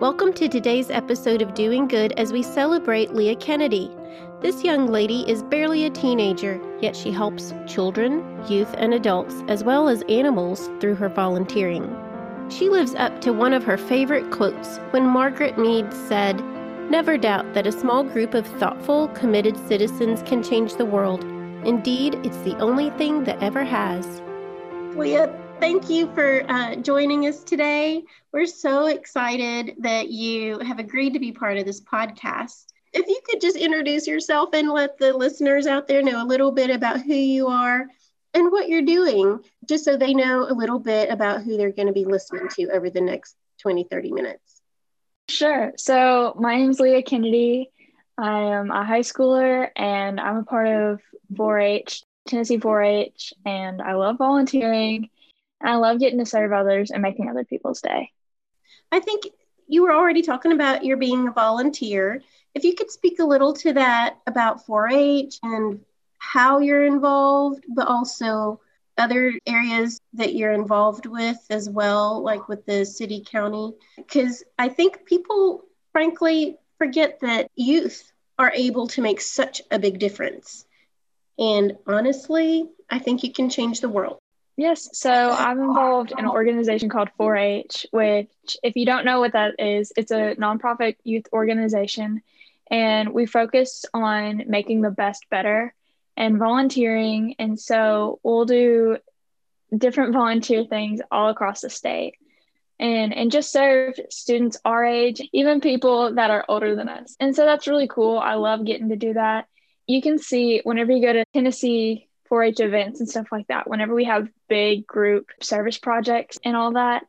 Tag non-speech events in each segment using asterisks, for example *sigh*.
Welcome to today's episode of Doing Good as we celebrate Leah Kennedy. This young lady is barely a teenager, yet she helps children, youth, and adults, as well as animals, through her volunteering. She lives up to one of her favorite quotes when Margaret Mead said, Never doubt that a small group of thoughtful, committed citizens can change the world. Indeed, it's the only thing that ever has. Leah, thank you for uh, joining us today. We're so excited that you have agreed to be part of this podcast. If you could just introduce yourself and let the listeners out there know a little bit about who you are and what you're doing, just so they know a little bit about who they're going to be listening to over the next 20, 30 minutes. Sure. So, my name is Leah Kennedy. I am a high schooler and I'm a part of 4 H, Tennessee 4 H, and I love volunteering I love getting to serve others and making other people's day. I think you were already talking about your being a volunteer. If you could speak a little to that about 4 H and how you're involved, but also other areas that you're involved with as well, like with the city county. Because I think people, frankly, forget that youth are able to make such a big difference. And honestly, I think you can change the world. Yes, so I'm involved in an organization called 4 H, which, if you don't know what that is, it's a nonprofit youth organization. And we focus on making the best better and volunteering. And so we'll do different volunteer things all across the state and and just serve students our age even people that are older than us and so that's really cool i love getting to do that you can see whenever you go to tennessee 4-H events and stuff like that, whenever we have big group service projects and all that,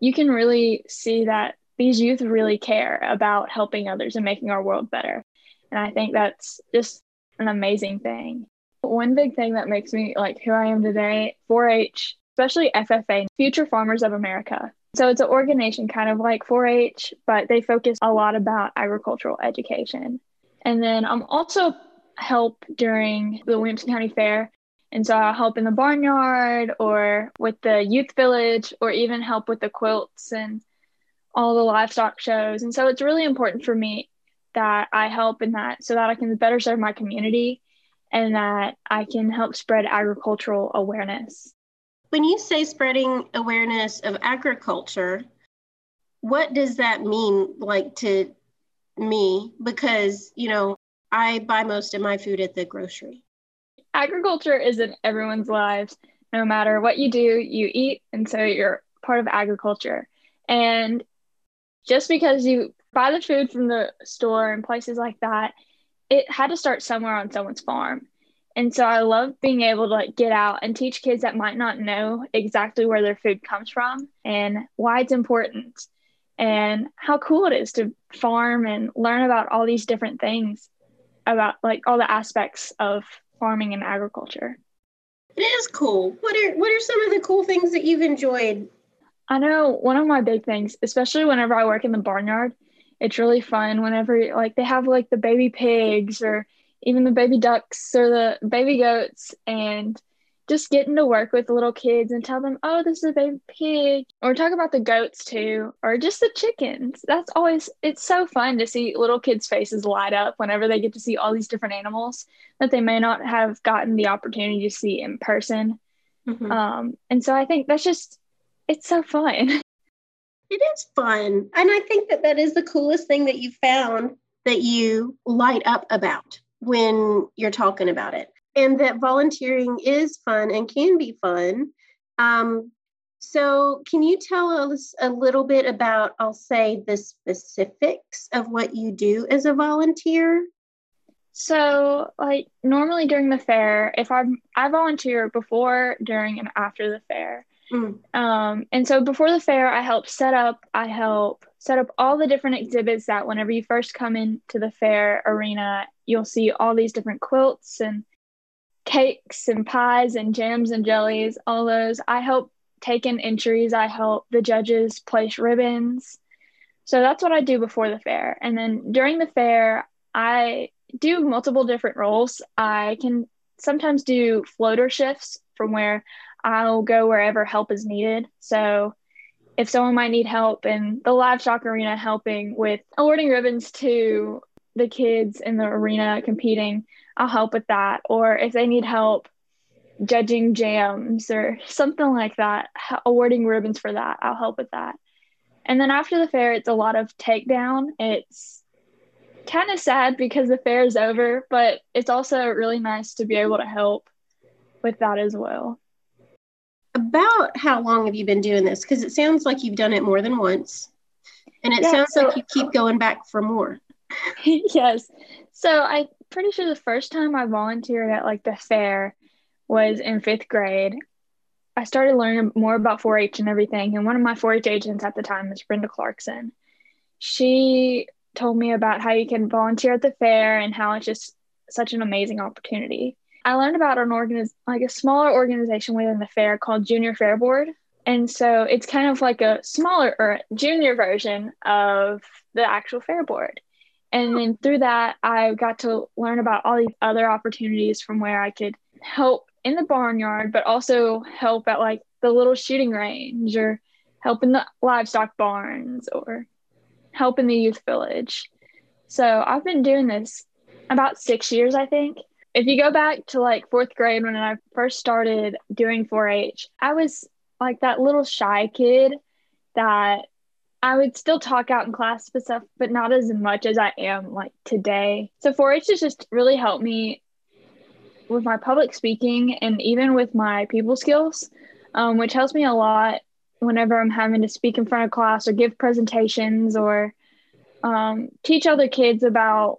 you can really see that these youth really care about helping others and making our world better. And I think that's just an amazing thing. One big thing that makes me like who I am today, 4-H, especially FFA, Future Farmers of America. So it's an organization kind of like 4-H, but they focus a lot about agricultural education. And then I'm also help during the Williamson County Fair and so I'll help in the barnyard or with the youth village or even help with the quilts and all the livestock shows. And so it's really important for me that I help in that so that I can better serve my community and that I can help spread agricultural awareness. When you say spreading awareness of agriculture, what does that mean like to me? Because, you know, I buy most of my food at the grocery agriculture is in everyone's lives. No matter what you do, you eat. And so you're part of agriculture. And just because you buy the food from the store and places like that, it had to start somewhere on someone's farm. And so I love being able to like get out and teach kids that might not know exactly where their food comes from and why it's important and how cool it is to farm and learn about all these different things about like all the aspects of farming and agriculture. It is cool. What are what are some of the cool things that you've enjoyed? I know one of my big things, especially whenever I work in the barnyard, it's really fun whenever like they have like the baby pigs or even the baby ducks or the baby goats and just getting to work with little kids and tell them, oh, this is a baby pig, or talk about the goats too, or just the chickens. That's always, it's so fun to see little kids' faces light up whenever they get to see all these different animals that they may not have gotten the opportunity to see in person. Mm-hmm. Um, and so I think that's just, it's so fun. *laughs* It is fun. And I think that that is the coolest thing that you found that you light up about when you're talking about it and that volunteering is fun and can be fun. Um, so, can you tell us a little bit about, I'll say, the specifics of what you do as a volunteer? So, like normally during the fair, if I'm I volunteer before, during, and after the fair. Mm. Um, and so before the fair, I help set up. I help set up all the different exhibits that whenever you first come into the fair arena, you'll see all these different quilts and cakes and pies and jams and jellies, all those. I help take in entries. I help the judges place ribbons. So that's what I do before the fair. And then during the fair, I do multiple different roles. I can sometimes do floater shifts from where I'll go wherever help is needed. So if someone might need help in the livestock arena helping with awarding ribbons to the kids in the arena competing, I'll help with that. Or if they need help judging jams or something like that, awarding ribbons for that, I'll help with that. And then after the fair, it's a lot of takedown. It's kind of sad because the fair is over, but it's also really nice to be able to help with that as well. About how long have you been doing this? Because it sounds like you've done it more than once, and it yeah, sounds so, like you keep going back for more. *laughs* yes. So I'm pretty sure the first time I volunteered at like the fair was in fifth grade. I started learning more about 4 H and everything. And one of my 4 H agents at the time was Brenda Clarkson. She told me about how you can volunteer at the fair and how it's just such an amazing opportunity. I learned about an organiz- like a smaller organization within the fair called Junior Fair Board. And so it's kind of like a smaller or junior version of the actual fair board. And then through that, I got to learn about all these other opportunities from where I could help in the barnyard, but also help at like the little shooting range or help in the livestock barns or help in the youth village. So I've been doing this about six years, I think. If you go back to like fourth grade when I first started doing 4 H, I was like that little shy kid that I would still talk out in class but stuff, but not as much as I am like today. So 4-H has just really helped me with my public speaking and even with my people skills, um, which helps me a lot whenever I'm having to speak in front of class or give presentations or um, teach other kids about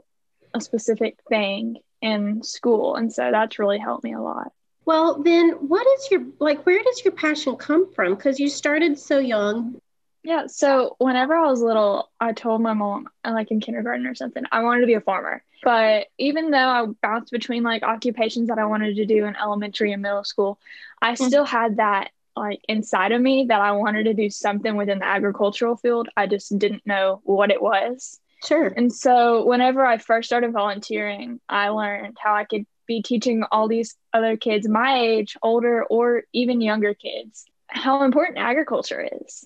a specific thing in school. And so that's really helped me a lot. Well, then what is your, like, where does your passion come from? Because you started so young. Yeah. So whenever I was little, I told my mom, like in kindergarten or something, I wanted to be a farmer. But even though I bounced between like occupations that I wanted to do in elementary and middle school, I mm-hmm. still had that like inside of me that I wanted to do something within the agricultural field. I just didn't know what it was. Sure. And so whenever I first started volunteering, I learned how I could be teaching all these other kids my age, older, or even younger kids, how important agriculture is.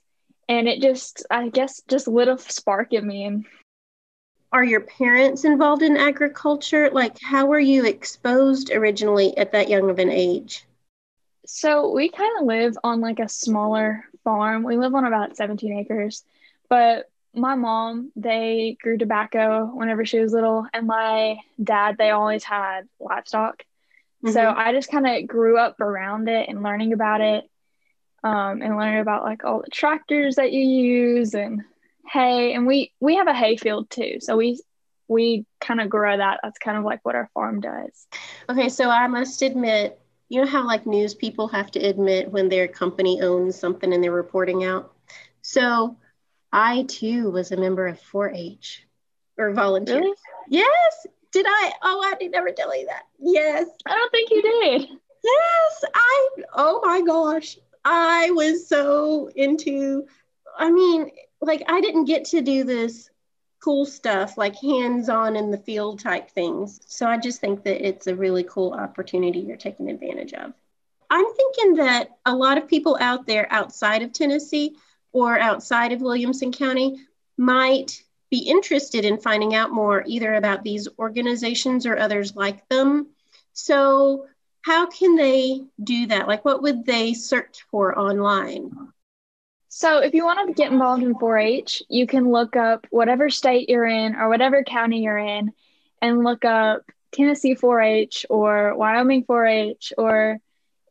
And it just, I guess, just lit a spark in me. And are your parents involved in agriculture? Like, how were you exposed originally at that young of an age? So, we kind of live on like a smaller farm. We live on about 17 acres, but my mom, they grew tobacco whenever she was little, and my dad, they always had livestock. Mm-hmm. So, I just kind of grew up around it and learning about it um, and learning about like all the tractors that you use and hay. And we we have a hay field too. So we we kind of grow that. That's kind of like what our farm does. Okay so i must admit you know how like news people have to admit when their company owns something and they're reporting out? So i too was a member of 4-h or volunteer. Really? yes. Did i? Oh i did never tell you that. Yes. I don't think you did. Yes i oh my gosh i was so into i mean like I didn't get to do this cool stuff like hands-on in the field type things. So I just think that it's a really cool opportunity you're taking advantage of. I'm thinking that a lot of people out there outside of Tennessee or outside of Williamson County might be interested in finding out more either about these organizations or others like them. So, how can they do that? Like, what would they search for online? So, if you want to get involved in 4 H, you can look up whatever state you're in or whatever county you're in and look up Tennessee 4 H or Wyoming 4 H, or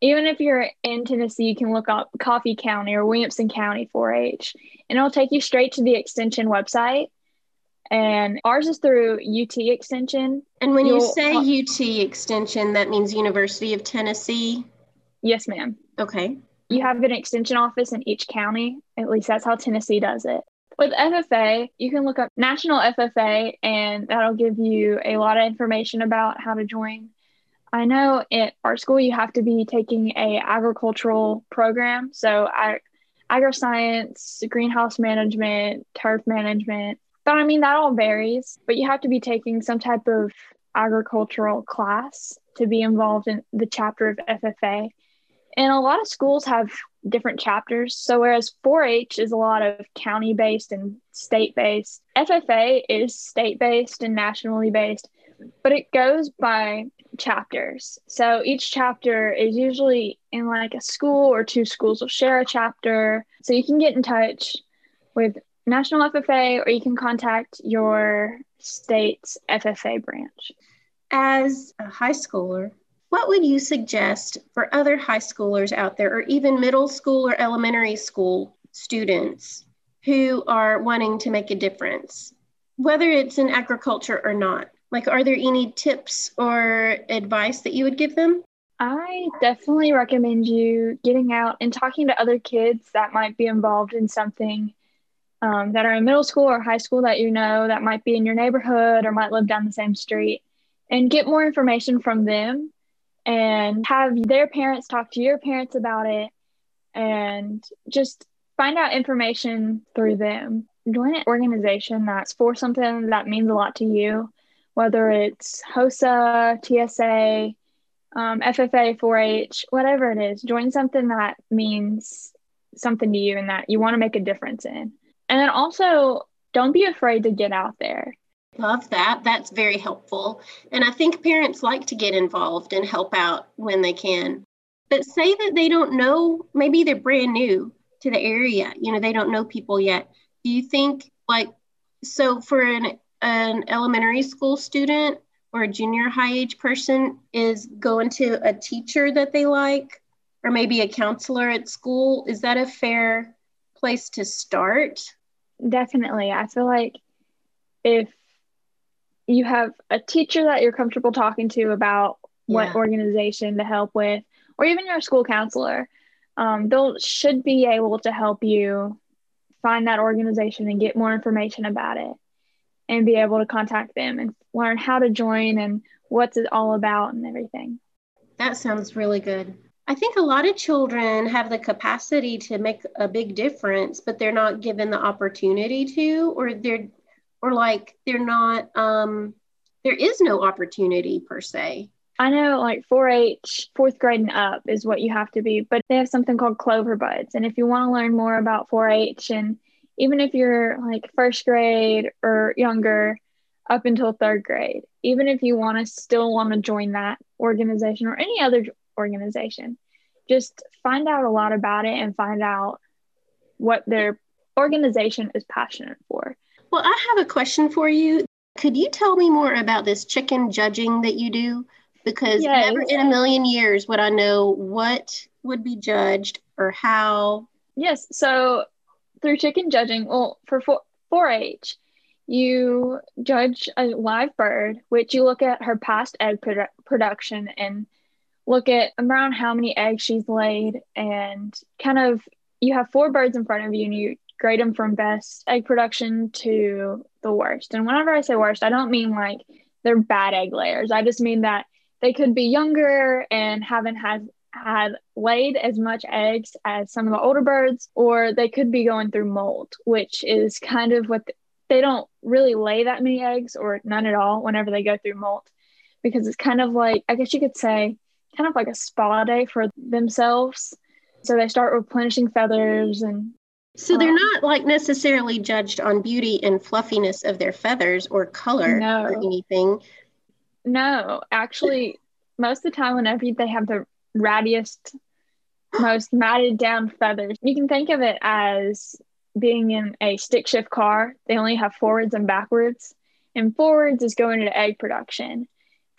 even if you're in Tennessee, you can look up Coffee County or Williamson County 4 H, and it'll take you straight to the extension website. And ours is through UT Extension. And when You'll, you say UT Extension, that means University of Tennessee? Yes, ma'am. Okay you have an extension office in each county. At least that's how Tennessee does it. With FFA, you can look up National FFA, and that'll give you a lot of information about how to join. I know at our school you have to be taking a agricultural program, so I, agri-science, greenhouse management, turf management. But I mean that all varies. But you have to be taking some type of agricultural class to be involved in the chapter of FFA. And a lot of schools have different chapters. So whereas 4-H is a lot of county based and state based, FFA is state based and nationally based, but it goes by chapters. So each chapter is usually in like a school or two schools will share a chapter. So you can get in touch with National FFA or you can contact your state's FFA branch. As a high schooler, what would you suggest for other high schoolers out there, or even middle school or elementary school students who are wanting to make a difference, whether it's in agriculture or not? Like, are there any tips or advice that you would give them? I definitely recommend you getting out and talking to other kids that might be involved in something um, that are in middle school or high school that you know that might be in your neighborhood or might live down the same street and get more information from them and have their parents talk to your parents about it and just find out information through them. Join an organization that's for something that means a lot to you, whether it's HOSA, TSA, um, FFA, 4 H, whatever it is. Join something that means something to you and that you want to make a difference in. And then also, don't be afraid to get out there. Love that. That's very helpful. And I think parents like to get involved and help out when they can. But say that they don't know, maybe they're brand new to the area, you know, they don't know people yet. Do you think, like, so for an, an elementary school student or a junior high age person, is going to a teacher that they like or maybe a counselor at school, is that a fair place to start? Definitely. I feel like if you have a teacher that you're comfortable talking to about what yeah. organization to help with, or even your school counselor, um, they'll should be able to help you find that organization and get more information about it and be able to contact them and learn how to join and what's it all about and everything. That sounds really good. I think a lot of children have the capacity to make a big difference, but they're not given the opportunity to, or they're or like they're not um there is no opportunity per se I know like 4-H, fourth grade and up is what you have to be, but they have something called Clover Buds. And if you want to learn more about 4-H, and even if you're like first grade or younger, up until third grade, even if you want to still want to join that organization or any other organization, just find out a lot about it and find out what their organization is passionate for. Well, I have a question for you. Could you tell me more about this chicken judging that you do? Because yes. never in a million years would I know what would be judged or how. Yes. So through chicken judging, well, for 4 H, you judge a live bird, which you look at her past egg produ- production and look at around how many eggs she's laid and kind of you have four birds in front of you and you grade them from best egg production to the worst. And whenever I say worst, I don't mean like they're bad egg layers. I just mean that they could be younger and haven't had had laid as much eggs as some of the older birds, or they could be going through molt, which is kind of what the, they don't really lay that many eggs or none at all whenever they go through molt, because it's kind of like, I guess you could say, kind of like a spa day for themselves. So they start replenishing feathers and so they're um, not like necessarily judged on beauty and fluffiness of their feathers or color no. or anything. No, actually, most of the time, whenever they have the rattiest, most matted down feathers, you can think of it as being in a stick shift car. They only have forwards and backwards, and forwards is going into egg production.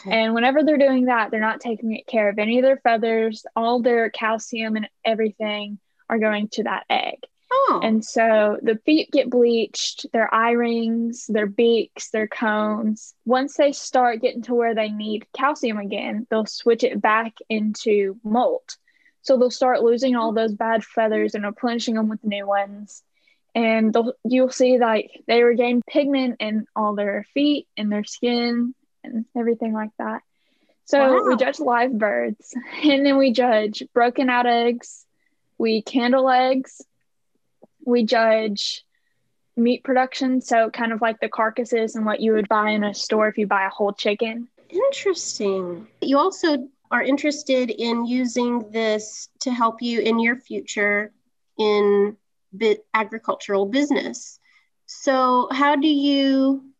Okay. And whenever they're doing that, they're not taking care of any of their feathers. All their calcium and everything are going to that egg. Oh. And so the feet get bleached, their eye rings, their beaks, their cones. Once they start getting to where they need calcium again, they'll switch it back into molt. So they'll start losing all those bad feathers and replenishing them with new ones. And you'll see like they regain pigment in all their feet and their skin and everything like that. So wow. we judge live birds *laughs* and then we judge broken out eggs, we candle eggs, we judge meat production, so kind of like the carcasses and what you would buy in a store if you buy a whole chicken. Interesting. You also are interested in using this to help you in your future in bit agricultural business. So, how do you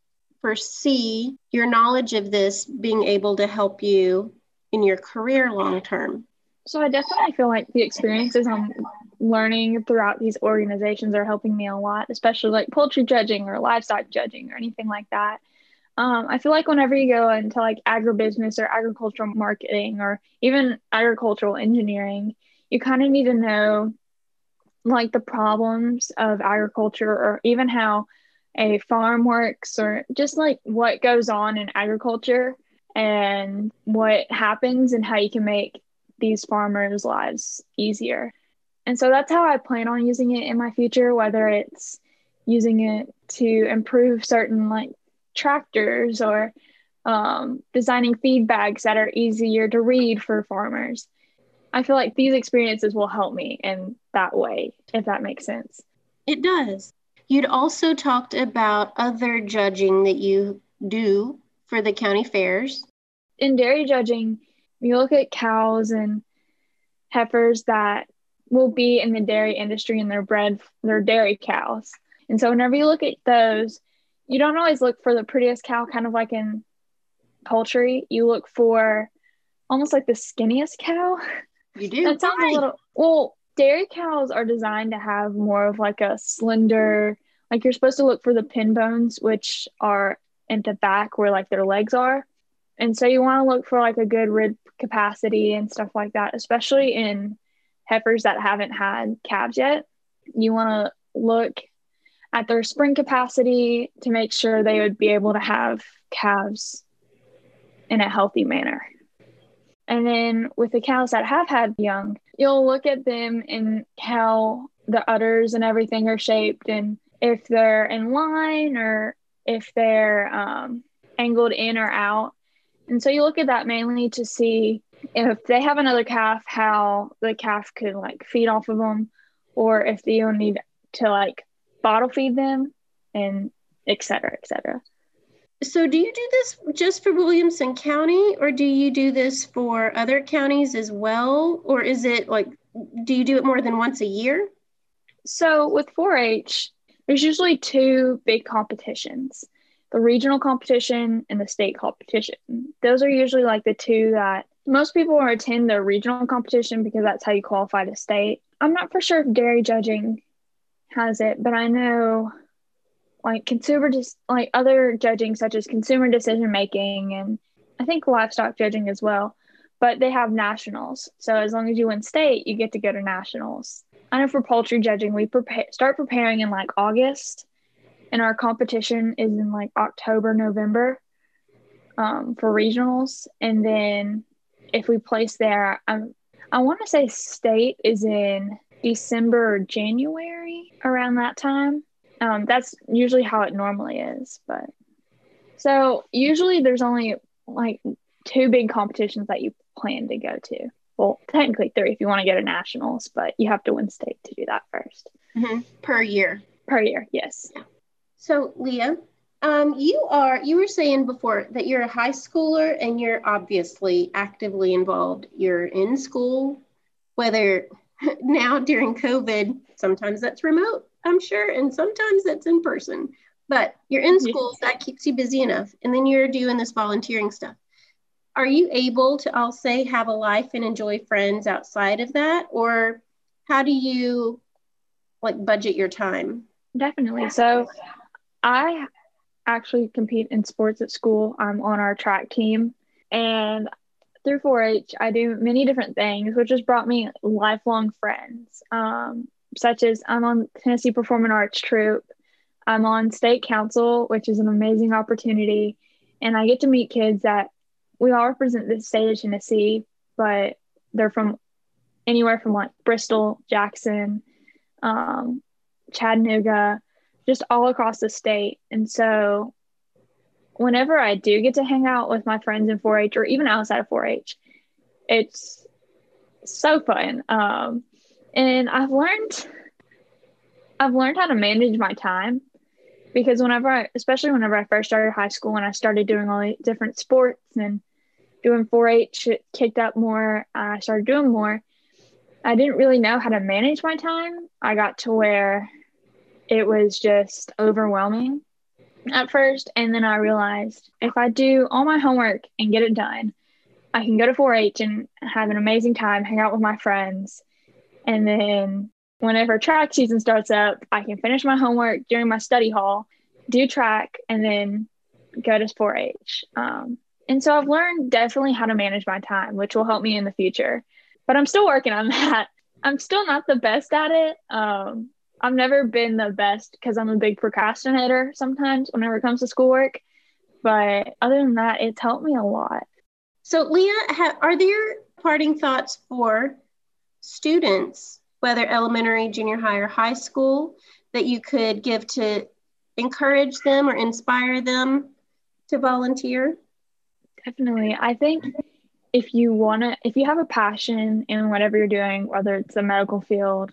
foresee your knowledge of this being able to help you in your career long term? So, I definitely feel like the experiences I'm learning throughout these organizations are helping me a lot, especially like poultry judging or livestock judging or anything like that. Um, I feel like whenever you go into like agribusiness or agricultural marketing or even agricultural engineering, you kind of need to know like the problems of agriculture or even how a farm works or just like what goes on in agriculture and what happens and how you can make these farmers' lives easier. And so that's how I plan on using it in my future, whether it's using it to improve certain like tractors or um, designing feed bags that are easier to read for farmers. I feel like these experiences will help me in that way, if that makes sense. It does. You'd also talked about other judging that you do for the county fairs. In dairy judging, you look at cows and heifers that will be in the dairy industry and they're bred, they're dairy cows. And so whenever you look at those, you don't always look for the prettiest cow, kind of like in poultry. You look for almost like the skinniest cow. You *laughs* do. That sounds Why? a little well. Dairy cows are designed to have more of like a slender, like you're supposed to look for the pin bones, which are in the back where like their legs are. And so you want to look for like a good rib capacity and stuff like that, especially in heifers that haven't had calves yet. You want to look at their spring capacity to make sure they would be able to have calves in a healthy manner. And then with the cows that have had young, you'll look at them and how the udders and everything are shaped and if they're in line or if they're um, angled in or out. And so you look at that mainly to see if they have another calf, how the calf could like feed off of them, or if you need to like bottle feed them and et cetera, et cetera. So, do you do this just for Williamson County, or do you do this for other counties as well? Or is it like, do you do it more than once a year? So, with 4 H, there's usually two big competitions the regional competition and the state competition. Those are usually like the two that most people attend the regional competition because that's how you qualify to state. I'm not for sure if dairy judging has it, but I know like consumer just like other judging such as consumer decision making and I think livestock judging as well. But they have nationals. So as long as you win state, you get to go to nationals. I know for poultry judging, we prepare start preparing in like August, and our competition is in like October, November um, for regionals. And then if we place there, I'm, I want to say state is in December or January around that time. Um, that's usually how it normally is. But so usually there's only like two big competitions that you plan to go to. Well, technically three if you want to go to nationals, but you have to win state to do that 1st mm-hmm. per year. Per year, yes. Yeah. So, Leah, um, you are you were saying before that you're a high schooler and you're obviously actively involved. You're in school, whether *laughs* now during COVID, sometimes that's remote, I'm sure, and sometimes that's in person. But you're in school, that keeps you busy enough. And then you're doing this volunteering stuff. Are you able to, I'll say, have a life and enjoy friends outside of that? Or how do you like budget your time? Definitely. So I actually compete in sports at school. I'm on our track team. And through 4 H, I do many different things, which has brought me lifelong friends, um, such as I'm on Tennessee Performing Arts Troupe. I'm on state council, which is an amazing opportunity. And I get to meet kids that we all represent the state of Tennessee, but they're from anywhere from like Bristol, Jackson, um, Chattanooga, just all across the state. And so whenever I do get to hang out with my friends in 4 H or even outside of 4 H, it's so fun. Um, and I've learned I've learned how to manage my time because whenever I especially whenever I first started high school and I started doing all the different sports and doing 4-H it kicked up more. I started doing more. I didn't really know how to manage my time. I got to where it was just overwhelming at first. And then I realized if I do all my homework and get it done, I can go to 4 H and have an amazing time, hang out with my friends. And then whenever track season starts up, I can finish my homework during my study hall, do track, and then go to 4 H. Um, and so I've learned definitely how to manage my time, which will help me in the future. But I'm still working on *laughs* that. I'm still not the best at it. Um, I've never been the best because I'm a big procrastinator sometimes whenever it comes to schoolwork. But other than that, it's helped me a lot. So, Leah, ha- are there parting thoughts for students, whether elementary, junior high, or high school, that you could give to encourage them or inspire them to volunteer? Definitely. I think if you want to, if you have a passion in whatever you're doing, whether it's the medical field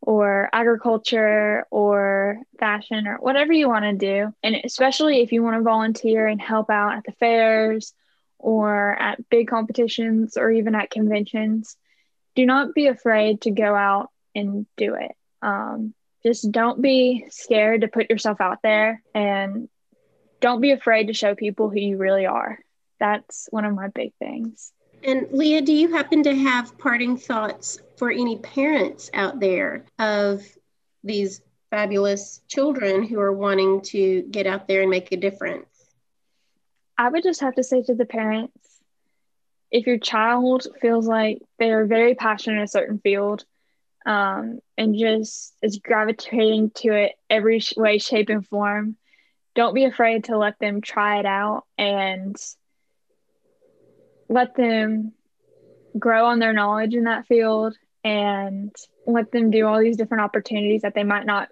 or agriculture or fashion or whatever you want to do, and especially if you want to volunteer and help out at the fairs or at big competitions or even at conventions, do not be afraid to go out and do it. Um, just don't be scared to put yourself out there and don't be afraid to show people who you really are that's one of my big things. And Leah, do you happen to have parting thoughts for any parents out there of these fabulous children who are wanting to get out there and make a difference? I would just have to say to the parents if your child feels like they're very passionate in a certain field um, and just is gravitating to it every way, shape, and form, don't be afraid to let them try it out and let them grow on their knowledge in that field and let them do all these different opportunities that they might not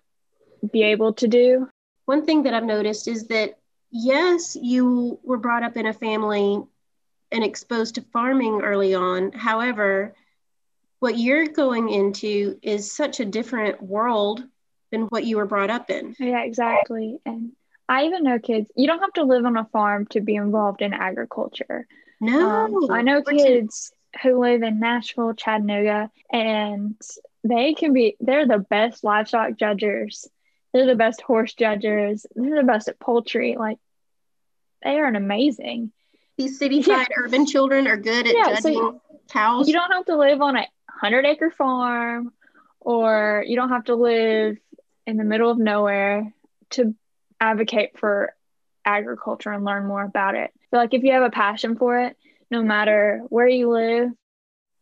be able to do. One thing that I've noticed is that, yes, you were brought up in a family and exposed to farming early on. However, what you're going into is such a different world than what you were brought up in. Yeah, exactly. And I even know kids, you don't have to live on a farm to be involved in agriculture. No, um, I know kids who live in Nashville, Chattanooga, and they can be, they're the best livestock judges. They're the best horse judges. They're the best at poultry. Like, they are amazing. These city side yeah. urban children are good at yeah, judging so cows. You don't have to live on a 100 acre farm or you don't have to live in the middle of nowhere to advocate for agriculture and learn more about it. Feel like if you have a passion for it, no matter where you live,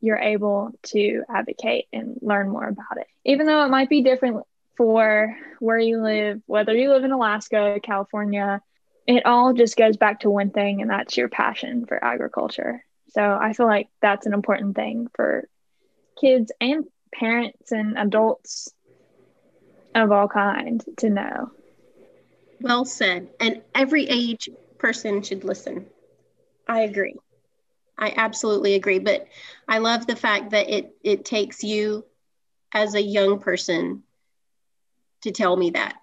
you're able to advocate and learn more about it. Even though it might be different for where you live, whether you live in Alaska, California, it all just goes back to one thing, and that's your passion for agriculture. So I feel like that's an important thing for kids and parents and adults of all kinds to know. Well said. And every age person should listen. I agree. I absolutely agree. But I love the fact that it it takes you as a young person to tell me that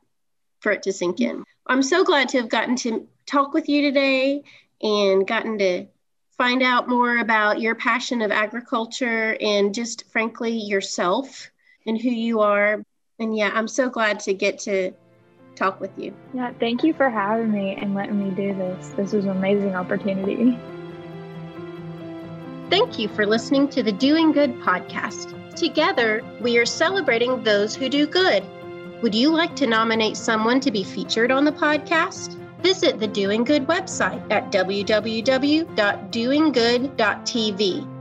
for it to sink in. I'm so glad to have gotten to talk with you today and gotten to find out more about your passion of agriculture and just frankly yourself and who you are. And yeah, I'm so glad to get to talk with you. Yeah, thank you for having me and letting me do this. This was an amazing opportunity. Thank you for listening to the Doing Good podcast. Together, we are celebrating those who do good. Would you like to nominate someone to be featured on the podcast? Visit the Doing Good website at www.doinggood.tv